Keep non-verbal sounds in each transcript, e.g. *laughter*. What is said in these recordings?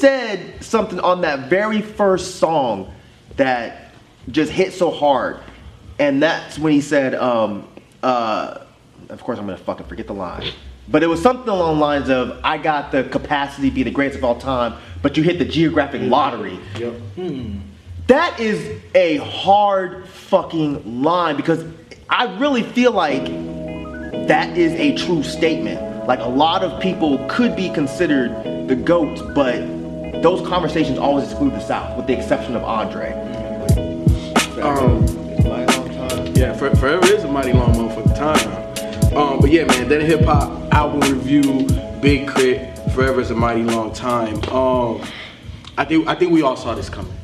said something on that very first song that just hit so hard, and that's when he said, um, uh, "Of course, I'm gonna fucking forget the line." But it was something along the lines of, I got the capacity to be the greatest of all time, but you hit the geographic lottery. Yep. That is a hard fucking line because I really feel like that is a true statement. Like a lot of people could be considered the GOAT, but those conversations always exclude the South, with the exception of Andre. Um, Yeah, for, forever is a mighty long motherfucking time. Um, but yeah, man, then hip hop album review, Big K.R.I.T., forever is a mighty long time. Um, I think I think we all saw this coming.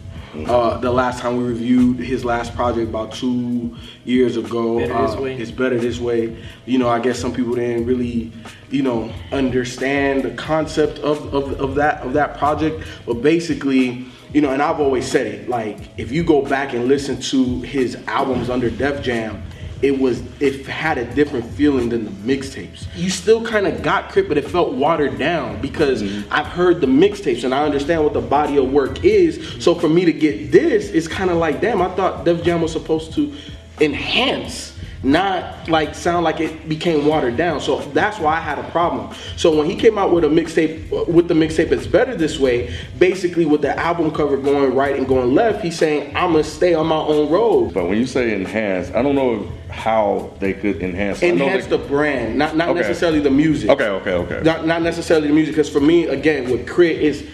Uh, the last time we reviewed his last project about two years ago, Better uh, it's better this way. You know, I guess some people didn't really, you know, understand the concept of, of, of that of that project. But basically, you know, and I've always said it, like if you go back and listen to his albums under Def Jam, it was it had a different feeling than the mixtapes. You still kind of got K.R.I.T., but it felt watered down because mm-hmm. I've heard the mixtapes and I understand what the body of work is. So for me to get this, it's kind of like, damn, I thought Def Jam was supposed to enhance not like sound like it became watered down. So that's why I had a problem. So when he came out with a mixtape, uh, with the mixtape, it's better this way. Basically, with the album cover going right and going left, he's saying I'm gonna stay on my own road. But when you say enhance, I don't know how they could enhance. I know Enhance they- the brand, not not Okay. necessarily the music. Okay, okay, okay. Not not necessarily the music, because for me, again, with K.R.I.T. is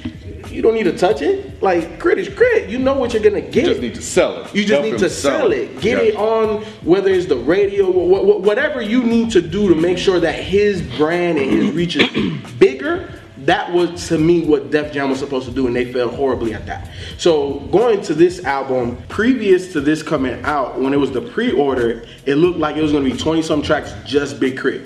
you don't need to touch it. Like K.R.I.T. is crit. You know what you're gonna get. You just need to sell it. You just Help need to sell it. Get Yeah. it on whether it's the radio, wh- wh- whatever you need to do to make sure that his brand and his reach is *clears throat* bigger. That was to me what Def Jam was supposed to do, and they failed horribly at that. So going to this album, previous to this coming out, when it was the pre-order, it looked like it was to be 20 some tracks, just Big K.R.I.T.,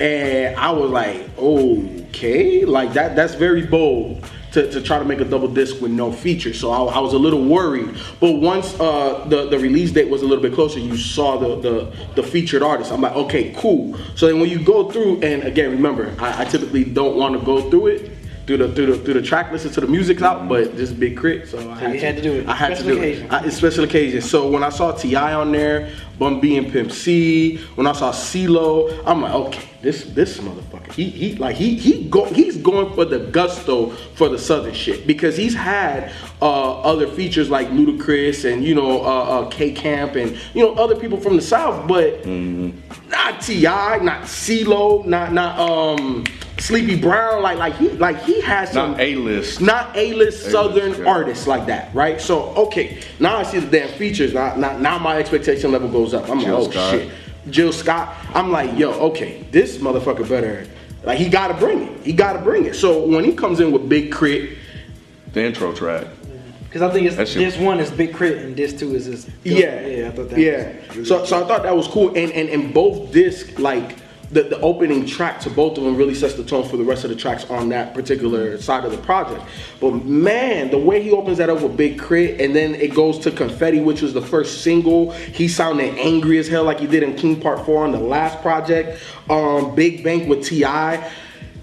and I was like, okay, like that. That's very bold to, to try to make a double disc with no features. So I, I was a little worried. But once uh, the the release date was a little bit closer, you saw the the, the featured artist. I'm like, okay, cool. So then when you go through, and again, remember, I, I typically don't want to go through it. Through the, through, the, through the track, listen to the music out, but this Big K.R.I.T., so I you had to do it. I had Special to do occasion. it. I, it's special occasion. So when I saw T.I. on there, Bun B and Pimp C, when I saw CeeLo, I'm like, okay, this this motherfucker, he he like he he go he's going for the gusto for the southern shit. Because he's had uh, other features like Ludacris and you know uh, uh, K Camp and you know other people from the south, but not T.I., not CeeLo, not not um Sleepy Brown, like like he like he has some Not A-list. not A-list Southern yeah. artists like that, right? So okay, now I see the damn features. Now, now, now my expectation level goes up. I'm Jill like, oh Scott. shit, Jill Scott. I'm like, yo, okay, this motherfucker better. Like he gotta bring it. He gotta bring it. So when he comes in with Big K.R.I.T., The intro track. Because I think it's, That shit- this one is Big K.R.I.T. and this two is this. yeah, yeah, I thought that. yeah. Was really so so I thought that was cool. And and and both discs like. The, the opening track to both of them really sets the tone for the rest of the tracks on that particular side of the project. But man, the way he opens that up with Big K.R.I.T. and then it goes to Confetti, which was the first single. He sounded angry as hell like he did in King Part 4 on the last project. Um, Big Bank with T.I.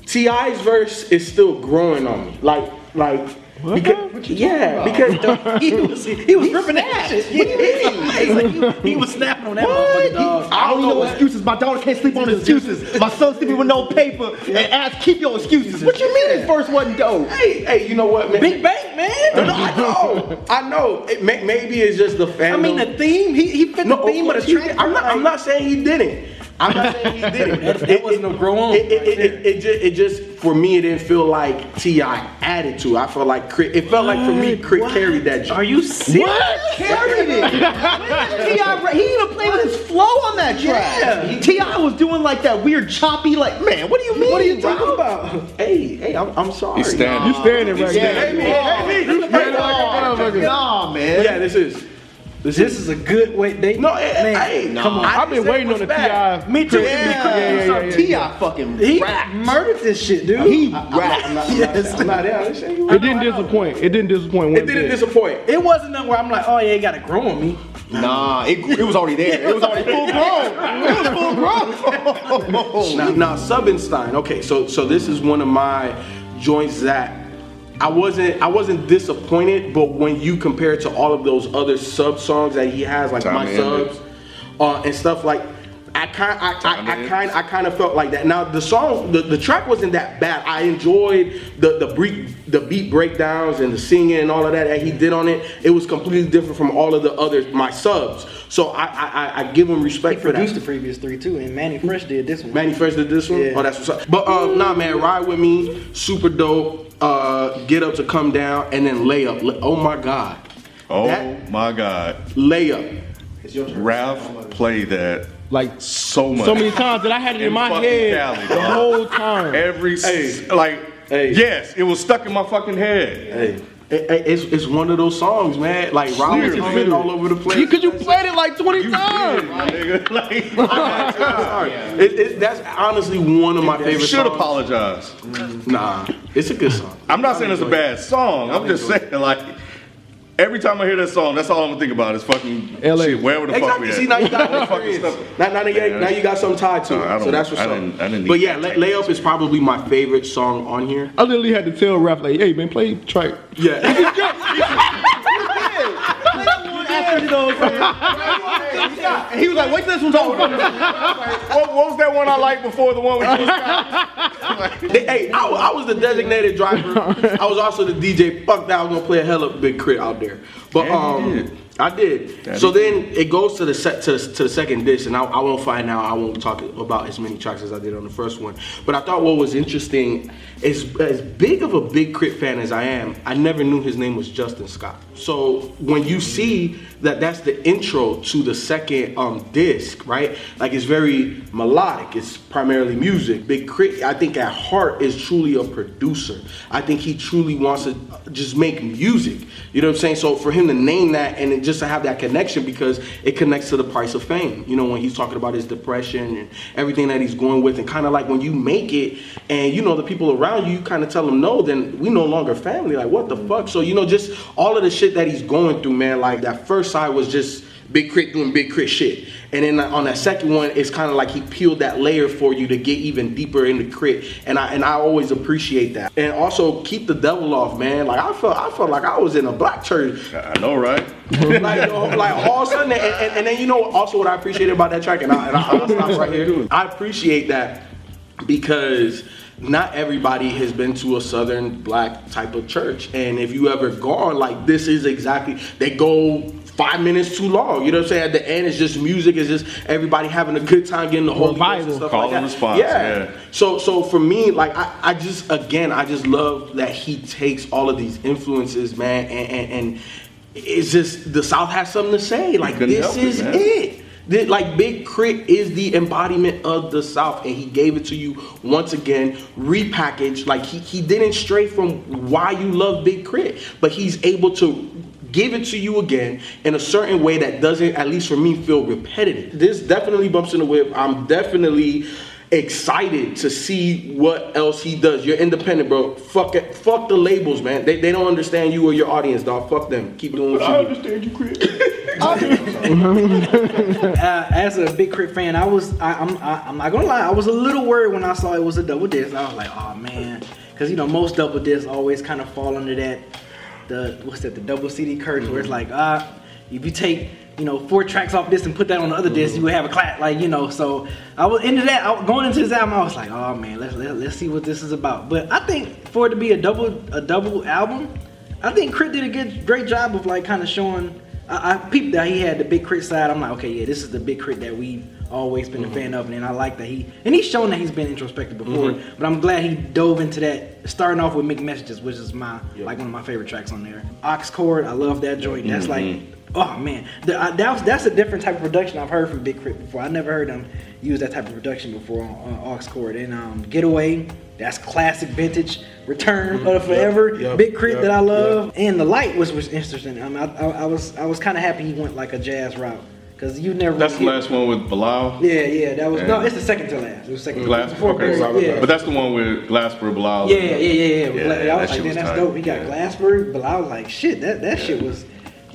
T.I.'s verse is still growing on me. Like, like, because, yeah, because *laughs* he was he was ripping that shit. he, he was snapping on that motherfucker, dog. I don't need no excuses. My daughter can't sleep on excuses. My son sleeping with no paper and ask, keep your excuses. What you mean his first wasn't dope? Hey, hey, you know what, man? Big Bank, man. No, I know, I know. It may, maybe it's just the fandom. I mean, the theme. He, he fit no, the theme of the he track. I'm not. I'm not saying he didn't. I'm not saying he didn't. That- that wasn't no grow on It, it, it, it, it just, it just, for me, it didn't feel like T.I. added to. I felt like Crit. It felt like for me, K.R.I.T. What? carried that. joint. Are you serious? What? Carried it. T.I. He even played with his flow on that track. Yeah. T.I. was doing like that weird choppy, like, man, what do you mean? What are you bro? talking about? Hey, hey, I'm, I'm sorry. He's standing. You standing right Yeah, there. hey, me, hey, me. You standing like a motherfucker. Nah, man. Yeah, this is. This, This is a good way. They no. Eh, eh, hey, man, hey, come on. I I've been waiting on the was bad. Ti. Me too. Yeah, Yeah, yeah, yeah, yeah, T.I. fucking He rapped. murdered this shit, dude. He I'm rapped. I'm not, I'm not, I'm not. I'm saying you- It didn't disappoint. It didn't disappoint. It didn't bit. disappoint. It wasn't nothing where I'm like, oh yeah, you got to grow on me. Nah, it, it was already there. It was already full grown. *laughs* It was full grown. *laughs* Now, now Subenstein. Okay, so so this is one of my joints that I wasn't I wasn't disappointed, but when you compare it to all of those other sub songs that he has, like Time my to end it. subs, uh, and stuff like. I kind, I, Time I, I kind, I kind of felt like that. Now the song, the, the track wasn't that bad. I enjoyed the the beat, the beat breakdowns and the singing and all of that that he did on it. It was completely different from all of the other my subs. So I, I, I- I give him He respect for produced that. the previous three too, and Mannie Fresh did this one. Mannie Fresh did this one. Yeah. Oh, that's what's up. But um, nah, man, ride with me, super dope. Uh, get up to come down, and then lay up. Oh my god, Oh That- my God. layup. Ralph play that Like so much. so many times that I had it in, In my head Cali, the whole time. Every Hey. like Hey. yes, it was stuck in my fucking head. Hey, it- it- it's it's one of those songs, man. Like Rob was Clearly. humming all over the place. Because you played it like 20 You times. did, my nigga. *laughs* Like, *laughs* Sorry. It, it, that's honestly one of my favorite. should songs. apologize. Nah, it's a good song. I'm not saying it's a bad song. I'm just saying like every time I hear that song, that's all I'm gonna think about is fucking LA. shit. Wherever the fuck Exactly. we at. See, now you got *laughs* Where the fuck we experience. stuck? Now, now, now, you- now you got something tied to No, I it. So don't- that's what's I up. didn't- I didn't but yeah, that lay, layup is probably my favorite song on here. I literally had to tell Ralph like, hey man, play track. Yeah. *laughs* After those, and he was like, "Wait till this one's over." What, what was that one I liked before the one with Jill Scott? They- hey, I, I was the designated driver. I was also the DJ. Fuck that, I was gonna play a hell of a big K.R.I.T. out there. But Yeah, you um, did. I did. That so then it goes to the set to the, to the second disc, and I, I won't find out. I won't talk about as many tracks as I did on the first one. But I thought what was interesting is as big of a big K.R.I.T. fan as I am, I never knew his name was Justin Scott. So when you see that that's the intro to the second um disc, right? Like it's very melodic. It's primarily music. Big K.R.I.T., I think at heart is truly a producer. I think he truly wants to just make music. You know what I'm saying? So for him to name that and just to have that connection because it connects to the price of fame. You know when he's talking about his depression and everything that he's going with, and kind of like when you make it and you know the people around you, you kind of tell them no, then we no longer family. Like what the fuck? So you know just all of the shit that he's going through, man. Like that first side was just Big K.R.I.T. doing Big K.R.I.T. shit. And then on that second one, it's kind of like he peeled that layer for you to get even deeper into crit. And I and I always appreciate that. And also keep the devil off, man. Like I felt I felt like I was in a black church. I know, right? *laughs* like, like all of a sudden, and, and, and then you know also what I appreciate about that track, and, I, and I, I'll stop right here. I appreciate that because not everybody has been to a southern black type of church, and if you ever gone, like this is exactly they go five minutes too long. You know what I'm saying? At the end, it's just music. It's just everybody having a good time, getting the whole Revival. stuff Call like that. and response, yeah. So so for me, like I, I just again I just love that he takes all of these influences, man, and and, and it's just the South has something to say. Like this is it, it. Like Big K.R.I.T. is the embodiment of the South, and he gave it to you once again, repackaged. Like he, he didn't stray from why you love Big K.R.I.T., but he's able to give it to you again in a certain way that doesn't, at least for me, feel repetitive. This definitely bumps in the whip. I'm definitely excited to see what else he does. You're independent, bro. Fuck it. Fuck the labels, man. They, they don't understand you or your audience, dog. Fuck them. Keep doing what you do. understand you, Chris. *laughs* uh, as a big K.R.I.T. fan, I was I, I'm I, I'm not gonna lie, I was a little worried when I saw it was a double disc. I was like, oh man, because you know most double discs always kind of fall under that the what's that the double CD curse where it's like ah if you take you know four tracks off this and put that on the other disc, you would have a clap like you know. So I was into that. I, going into this album, I was like, oh man, let's let, let's see what this is about. But I think for it to be a double a double album, I think K.R.I.T. did a good great job of like kind of showing. I, I peeped that he had the big K.R.I.T. side. I'm like, okay, yeah, this is the big K.R.I.T. that we've always been a fan of, and I like that he and he's shown that he's been introspective before. Mm-hmm. But I'm glad he dove into that, starting off with Mixed Messages, which is my like one of my favorite tracks on there. Aux Cord, I love that joint. That's like, mm-hmm. Oh man, the, I, that was, that's a different type of production I've heard from Big K.R.I.T. before. I never heard him use that type of production before on, on Aux Cord. And um, Getaway, that's classic vintage Return of Forever, Yep, Big K.R.I.T. yep, that I love. And the light was was interesting. I, mean, I, I, I was I was kind of happy he went like a jazz route because you never. That's the really last one with Bilal. Yeah, yeah, that was no. It's the second to last. It was second. Glass, before okay, Barry, yeah. but that's the one with Glasper, Bilal. yeah, yeah, yeah, yeah. Yeah, I was that like, man, that's tight. dope. He got Yeah. Glasper, but I was like, shit, that that shit was.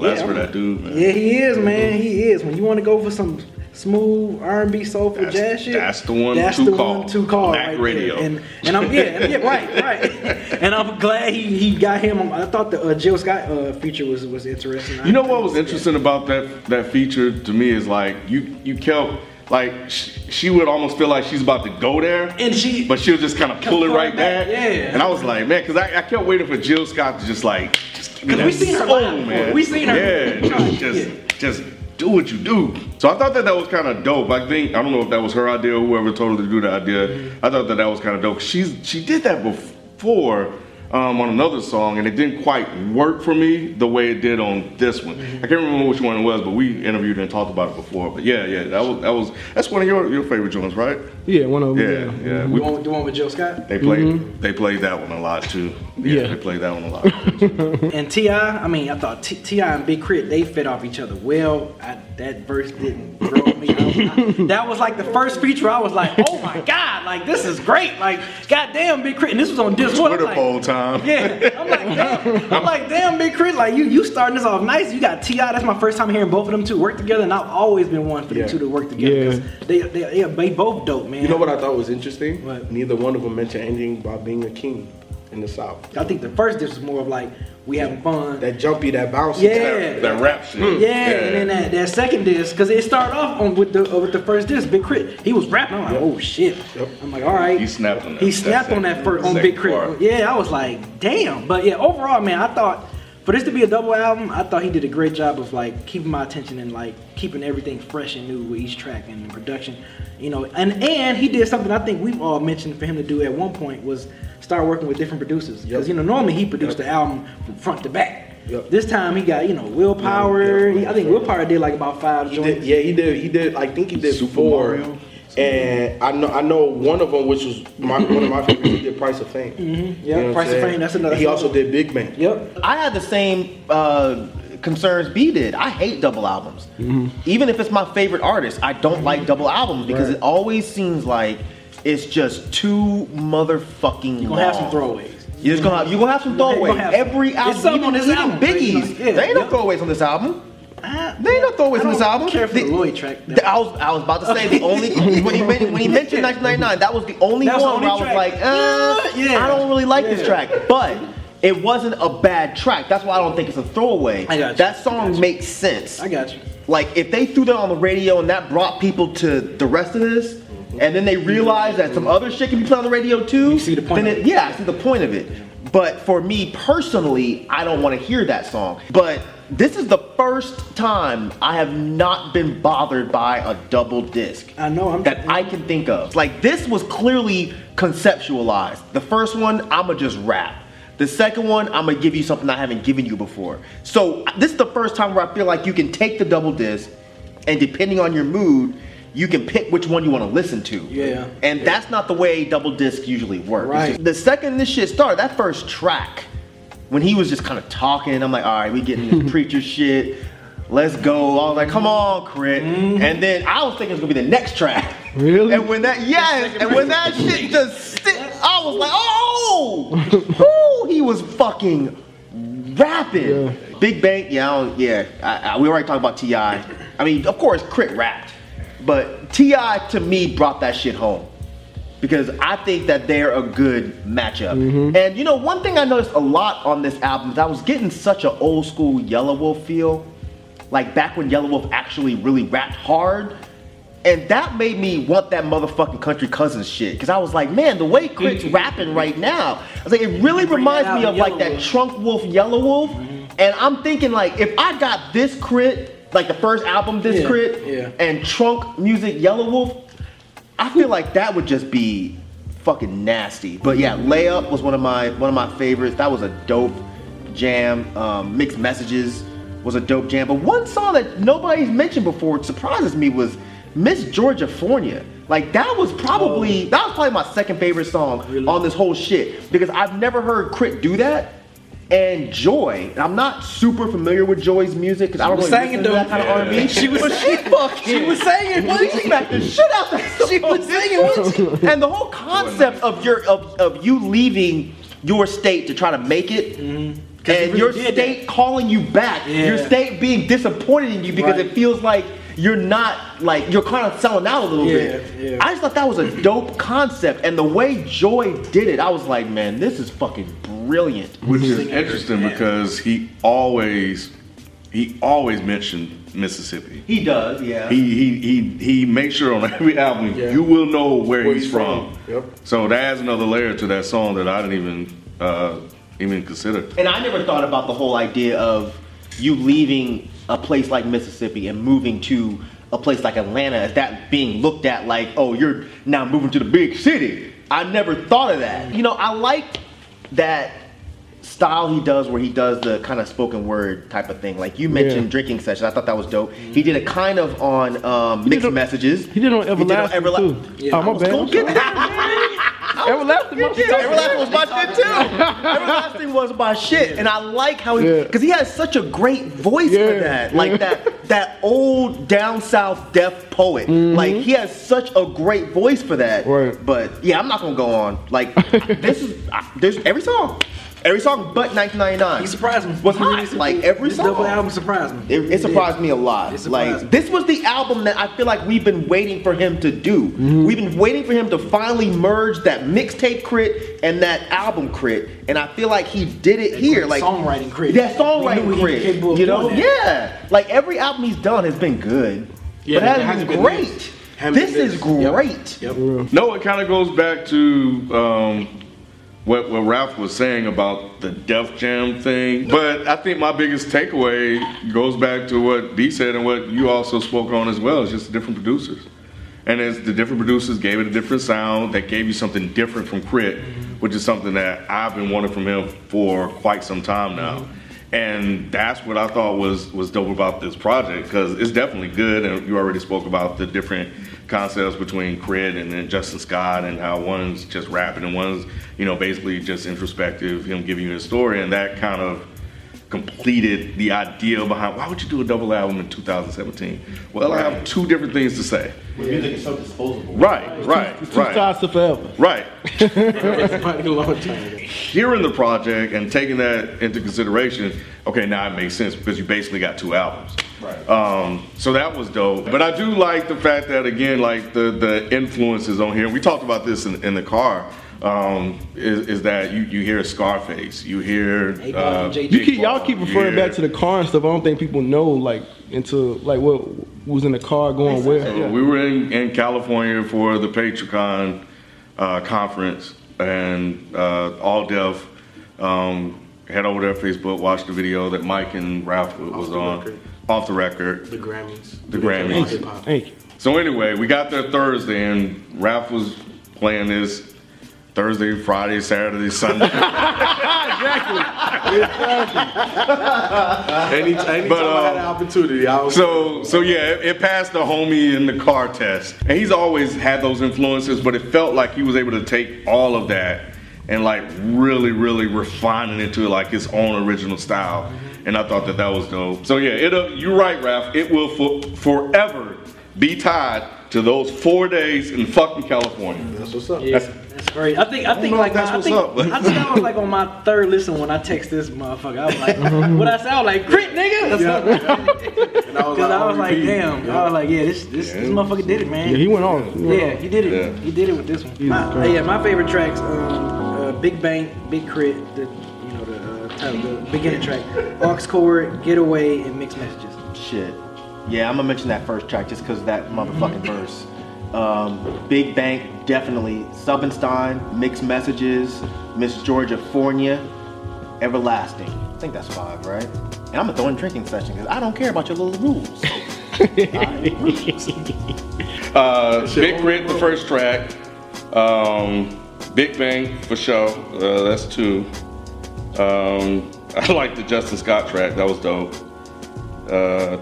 Glasper, I'm- that dude, man. Yeah, he is, man. He is. When you want to go for some smooth R&B soulful That's- jazz shit. that's the one That's to the call. one to call. Black right radio. There. And and I'm yeah, yeah right right. *laughs* And I'm glad he he got him. I thought the uh, Jill Scott uh, feature was was interesting. You know what was interesting about that that feature to me is like you you kept like sh- she would almost feel like she's about to go there, And she- but she'll just kind of pull it pull it right back, back. yeah. And I was like, man, because I, I kept waiting for Jill Scott to just like just give me 'Cause we seen her soul, live man. We seen her. Yeah, just Yeah. just do what you do. So I thought that that was kind of dope. I think I don't know if that was her idea or whoever told her to do the idea. Mm-hmm. I thought that that was kind of dope. She's she did that before. Um, on another song, and it didn't quite work for me the way it did on this one. Mm-hmm. I can't remember which one it was, but we interviewed and talked about it before. But yeah, yeah, that was that was that's one of your your favorite joints, right? Yeah, one of them. Yeah, Yeah, yeah. The We, one, the one with Jill Scott they played they played that one a lot too. Yeah, Yeah. they play that one a lot. *laughs* and Ti. I mean, I thought T.I. and Big K.R.I.T. they fit off each other well. I, that verse didn't grow me. I, I, that was like the first feature. I was like, oh my god, like this is great. Like, goddamn, Big Crit. And this was on Disc one. I'm Twitter like, poll time. Yeah, I'm like, damn. I'm like, damn, Big Crit. Like, you you starting this off nice. You got Ti. That's my first time hearing both of them two work together, and I've always been one for the two to work together. Yeah. 'cause They, they, they, they both dope, man. You know what I thought was interesting? What? Neither one of them mentioned anything about being a king in the South. I think the first disc was more of like we having fun. That jumpy, that bouncy. Yeah. that, that rap shit. Yeah, and then that, that second disc, because it started off on with the uh, with the first disc, Big Crit. He was rapping. I'm like, oh shit. Yep. I'm like, all right. He snapped on that- He that snapped on that first on Big Crit. part. Yeah, I was like, damn. But yeah, overall, man, I thought for this to be a double album, I thought he did a great job of like keeping my attention and like keeping everything fresh and new with each track and the production. You know, and and he did something I think we've all mentioned for him to do at one point was start working with different producers. Because Yep. you know normally he produced the album from front to back. Yep. This time he got you know Willpower. Yep. He- I think Willpower did like about five He joints. did, yeah, he did. He did. I think he did Super four. Mario. And I know, I know one of them, which was my, one of my favorites. He did Price of Fame. Mm-hmm. Yeah, Price of Fame, that's another- He also did Big Man. Yep. I had the same uh, concerns B did. I hate double albums. Even if it's my favorite artist, I don't like double albums because Right. it always seems like it's just too motherfucking You're gonna have some throwaways. You're just gonna have, you're gonna have some throwaways. have. Every album, some even, on this even album, you Biggie's, yeah, there ain't no yep. throwaways on this album. Ah, There ain't no throwaways on this album. care for The- the Lloyd track. the- I was, I was about to say the only *laughs* when he when he mentioned 1999, that was the only was the one where I was like, uh, Yeah, yeah. I don't really like this track, but it wasn't a bad track. That's why I don't think it's a throwaway. I got you. That song you. makes sense. I got you. Like if they threw that on the radio and that brought people to the rest of this, and then they realized that some other shit can be played on the radio too. You see the point then of it- it. yeah, I see the point of it. But for me personally, I don't want to hear that song. But this is the first time I have not been bothered by a double disc I know. I'm that I can think of. Like this was clearly conceptualized. The first one, I'ma just rap. The second one, I'm gonna give you something I haven't given you before. So this is the first time where I feel like you can take the double disc, and depending on your mood, you can pick which one you want to listen to. Yeah. And that's not the way double disc usually works. Right. The second this shit started, that first track, when he was just kind of talking, I'm like, all right, we getting this *laughs* preacher shit. Let's go. I was like, come on, Crit. And then I was thinking it's gonna be the next track. Really? And when that, yes, and when that shit just, sti- I was like, oh, *laughs* Woo, he was fucking rapping. Yeah. Big Bank, yeah, I yeah. I, I, we already talked about Ti. I mean, of course, K.R.I.T. rapped, but T.I. to me brought that shit home because I think that they're a good matchup. And you know, one thing I noticed a lot on this album is I was getting such an old school Yelawolf feel, like back when Yelawolf actually really rapped hard. And that made me want that motherfucking country cousins shit. Cause I was like, man, the way K.R.I.T.'s *laughs* rapping right now, I was like, it really reminds me of in like Yellow that Trunk Wolf, Yelawolf. And I'm thinking like, if I got this K.R.I.T., like the first album, this Yeah, K.R.I.T., yeah. and Trunk Music, Yelawolf, I feel like that would just be fucking nasty. But yeah, layup was one of my one of my favorites. That was a dope jam. Um, Mixed messages was a dope jam. But one song that nobody's mentioned before, surprises me, was Miss Georgia Fornia. Like that was probably that was probably my second favorite song Really? on this whole shit because I've never heard K.R.I.T. do that. And Joi, and I'm not super familiar with Joi's music because I don't was really listen to that kind of R&B. She was but she fucking She was singing. well, she smacked the shit out that She was singing. And the whole concept of your of, of you leaving your state to try to make it, Mm-hmm. and really your state calling you back, Yeah. your state being disappointed in you because Right. it feels like you're not like you're kind of selling out a little Yeah, bit. yeah. I just thought that was a dope concept, and the way Joi did it, I was like, man, this is fucking brilliant. Which is interesting because he always he always mentioned Mississippi. He does, yeah. He he he he makes sure on every album Yeah. you will know where, Where he's, he's from. from. Yep. So that adds another layer to that song that I didn't even uh, even consider. And I never thought about the whole idea of you leaving a place like Mississippi and moving to a place like Atlanta, is that being looked at like, oh, you're now moving to the big city. I never thought of that. You know, I like that style he does where he does the kind of spoken word type of thing. Like you mentioned Yeah. drinking sessions. I thought that was dope. He did it kind of on um, mixed did it- messages. He did it on Everlasting Everla- too. Yeah, oh my I was gonna bad. *laughs* Everlasting, my shit. Everlasting was my shit too. *laughs* Everlasting was my shit, and I like how he because he has such a great voice for that, like that that old down south deaf poet. Like he has such a great voice for that. Mm-hmm. Right. But yeah, I'm not gonna go on. Like *laughs* this is I- there's every song, every song but 1999. He surprised me. Was He really hot. Like every this song. double album surprised me. It, it surprised me a lot. It Like me. this was the album that I feel like we've been waiting for him to do. Mm-hmm. We've been waiting for him to finally merge that mixtape K.R.I.T. and that album K.R.I.T., and I feel like he did it here. Like songwriting crit. That We knew songwriting he was capable crit. You know, yeah. Like every album he's done has been good, Yeah, but it it hasn't hasn't been been great. this. This been is this. Yep. great. Yep. No, it kind of goes back to um, what, what Ralph was saying about the Def Jam thing. But I think my biggest takeaway goes back to what D said and what you also spoke on as well. It's just different producers. And as the different producers gave it a different sound, that gave you something different from K.R.I.T., which is something that I've been wanting from him for quite some time now. And that's what I thought was was dope about this project because it's definitely good. And you already spoke about the different concepts between K.R.I.T. and then Justin Scott and how one's just rapping and one's you know basically just introspective, him giving you his story, and that kind of completed the idea behind why would you do a double album in 2017? Well, I have two different things to say. Music is so disposable. Right, right, right. Two right, sides to forever. right. It's probably a long time ago. Hearing the project and taking that into consideration, okay, now it makes sense because you basically got two albums. Right. Um, so that was dope. But I do like the fact that again, like the the influences on here. We talked about this in, in the car. Um, is, is that you, you hear Scarface, you hear uh, You keep y'all keep referring yeah. back to the car and stuff. I don't think people know like into like what was in the car going where. So Yeah. we were in, in California for the Patricon uh, conference, and uh, all deaf um, head over there Facebook, watch the video that Mike and Ralph was the on record. off the record. The Grammys. The Grammys. Hip. Thank you. So anyway, we got there Thursday, and Ralph was playing this Thursday, Friday, Saturday, Sunday. *laughs* Anytime, anytime But, I had um, an opportunity, I was. So, so yeah, it, it passed the homie in the car test, and he's always had those influences, but it felt like he was able to take all of that and like really, really refine it into like his own original style, and I thought that that was dope. So yeah, it. Uh, you're right, Ralph. It will for, forever be tied to those four days in fucking California. That's what's up. Yeah, that's great. I think I think know like that's I what's think up, but- I think I was like on my third listen when I text this motherfucker. I was like, what I sound like K.R.I.T. nigga. And I was Because I was like, damn. Yeah. I was like, yeah, this this, this motherfucker did it, man. Yeah, he went on. He went Yeah, on. he did it. Yeah. He did it with this one. My, yeah, my favorite tracks, um, uh, Big Bank, Big K.R.I.T., the you know the uh, title, the beginning track, Aux Cord, Getaway, and Mixed Messages. Shit. Yeah, I'm gonna mention that first track just because that motherfucking verse. Um, Big Bank, definitely. Subenstein, Mixed Messages, Miss Georgia Fornia, Everlasting. I think that's five, right? And I'm gonna throw in drinking session because I don't care about your little rules. *laughs* Uh, Big K.R.I.T., the first track. Um, Big Bank for sure. Uh, that's two. Um, *laughs* I like the Justin Scott track. That was dope. Uh,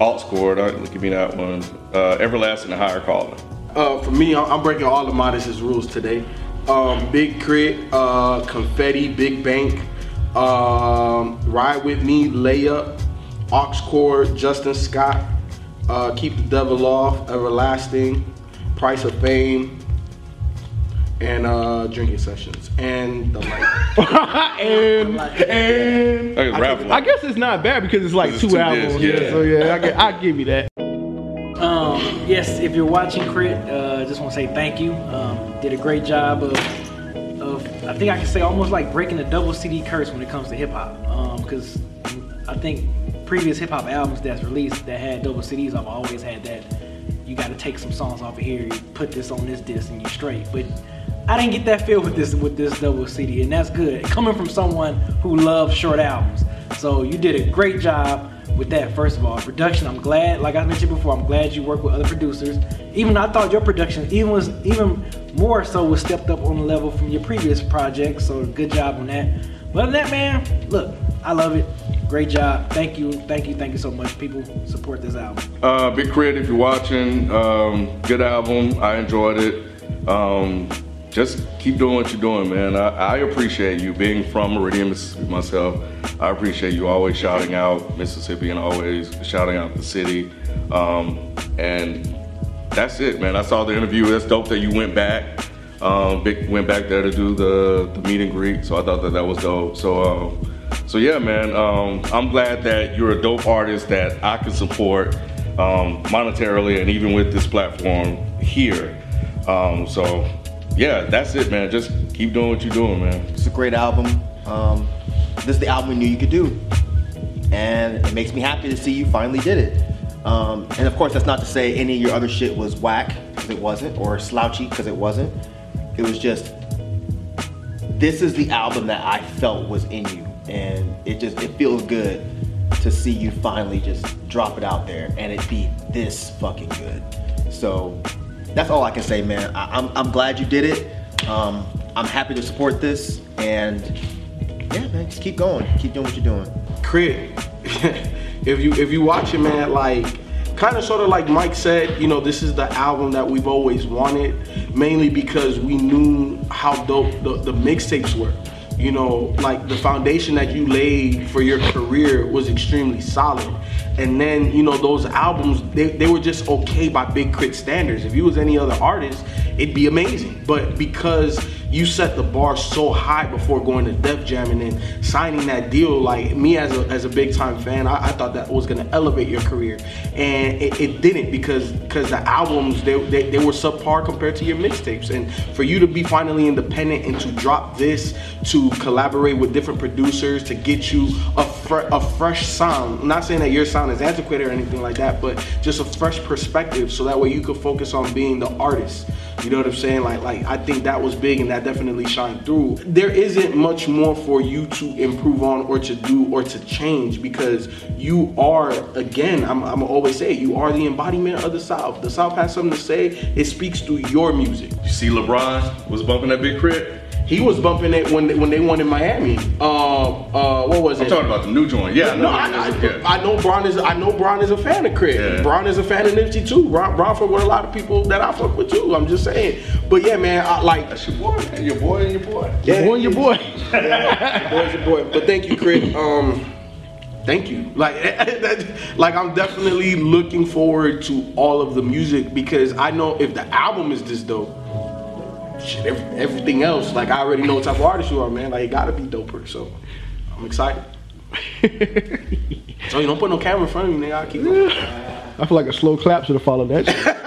Alt scored. I, give me that one. Uh, Everlasting and Higher Calling. Uh, for me, I'm breaking all of Modest's rules today. Um, Big K.R.I.T., uh, Confetti, Big Bank, um, Ride With Me, Layup, Aux Cord, Justin Scott, uh, Keep the Devil Off, Everlasting, Price of Fame, and uh, Drinking Sessions. And the like. *laughs* and and Hey, rap I guess it's not bad because it's like It's two two albums. discs, yeah. yeah. So yeah, I, gi- I give you that. Um, yes, if you're watching K.R.I.T., uh, just want to say thank you. Um, did a great job of, of, I think I can say almost like breaking the double CD curse when it comes to hip hop. Because I think previous hip hop albums that's released that had double CDs, I've always had that. You got to take some songs off of here, you put this on this disc, and you straight. But I didn't get that feel with this with this double CD, and that's good. Coming from someone who loves short albums, so you did a great job with that. First of all, production. I'm glad, like I mentioned before, I'm glad you worked with other producers. Even I thought your production even was even more so was stepped up on the level from your previous project. So good job on that. But other than that, man, look, I love it. Great job. Thank you, thank you, thank you so much. People support this album. Uh, Big K.R.I.T., if you're watching, um, good album. I enjoyed it. Um, just keep doing what you're doing, man. I, I, appreciate you being from Meridian, Mississippi myself. I appreciate you always shouting out Mississippi and always shouting out the city. Um, and that's it, man. I saw the interview. That's dope that you went back. Um, went back there to do the, the meet and greet. So I thought that that was dope. So, um, so yeah, man. Um, I'm glad that you're a dope artist that I can support um, monetarily and even with this platform here. Um, so yeah, that's it, man. Just keep doing what you're doing, man. It's a great album. Um, this is the album we knew you could do. And it makes me happy to see you finally did it. Um, and of course, that's not to say any of your other shit was whack, because it wasn't, or slouchy, because it wasn't. It was just, this is the album that I felt was in you. And it just, it feels good to see you finally just drop it out there and it be this fucking good. So that's all I can say, man. I, am I'm, I'm glad you did it. Um, I'm happy to support this, and yeah, man, just keep going. Keep doing what you're doing. K.R.I.T., *laughs* if you if you watch it, man, like kind of sort of like Mike said, you know, this is the album that we've always wanted, mainly because we knew how dope the, the mixtapes were you know, like the foundation that you laid for your career was extremely solid. And then, you know, those albums, they, they were just okay by Big K.R.I.T. standards. If you was any other artist, it'd be amazing. But because you set the bar so high before going to Def Jam and then signing that deal. Like me as a, as a big time fan, I, I thought that was gonna elevate your career, and it, it didn't because because the albums they, they, they were subpar compared to your mixtapes. And for you to be finally independent and to drop this, to collaborate with different producers, to get you a fre- a fresh sound. I'm not saying that your sound is antiquated or anything like that, but just a fresh perspective, so that way you could focus on being the artist. You know what I'm saying? Like, like I think that was big and that definitely shined through. There isn't much more for you to improve on or to do or to change because you are, again, I'm, I'm always say you are the embodiment of the South. The South has something to say. It speaks through your music. You see LeBron was bumping that Big K.R.I.T.? He was bumping it when when they won in Miami. Uh, uh, what was it? I'm it? talking about the new joint. Yeah, no, I, I, yeah. I know Bron is I know Bron is a fan of Crit. Yeah. Bron is a fan of Nipsey too. Bron, Bron fuck with a lot of people that I fuck with too. I'm just saying. But yeah, man, I like That's your boy, man. Your boy and your boy. yeah, Boy, your boy. your boy's *laughs* your boy. But thank you, Crit. Um, thank you. Like, *laughs* like I'm definitely looking forward to all of the music because I know if the album is this dope, shit, every, everything else, like I already know what type of artist you are, man. Like, it gotta be doper. So, I'm excited. *laughs* so you don't put no camera in front of me, nigga. I'll keep going. I feel like a slow clap should have followed that. shit. *laughs*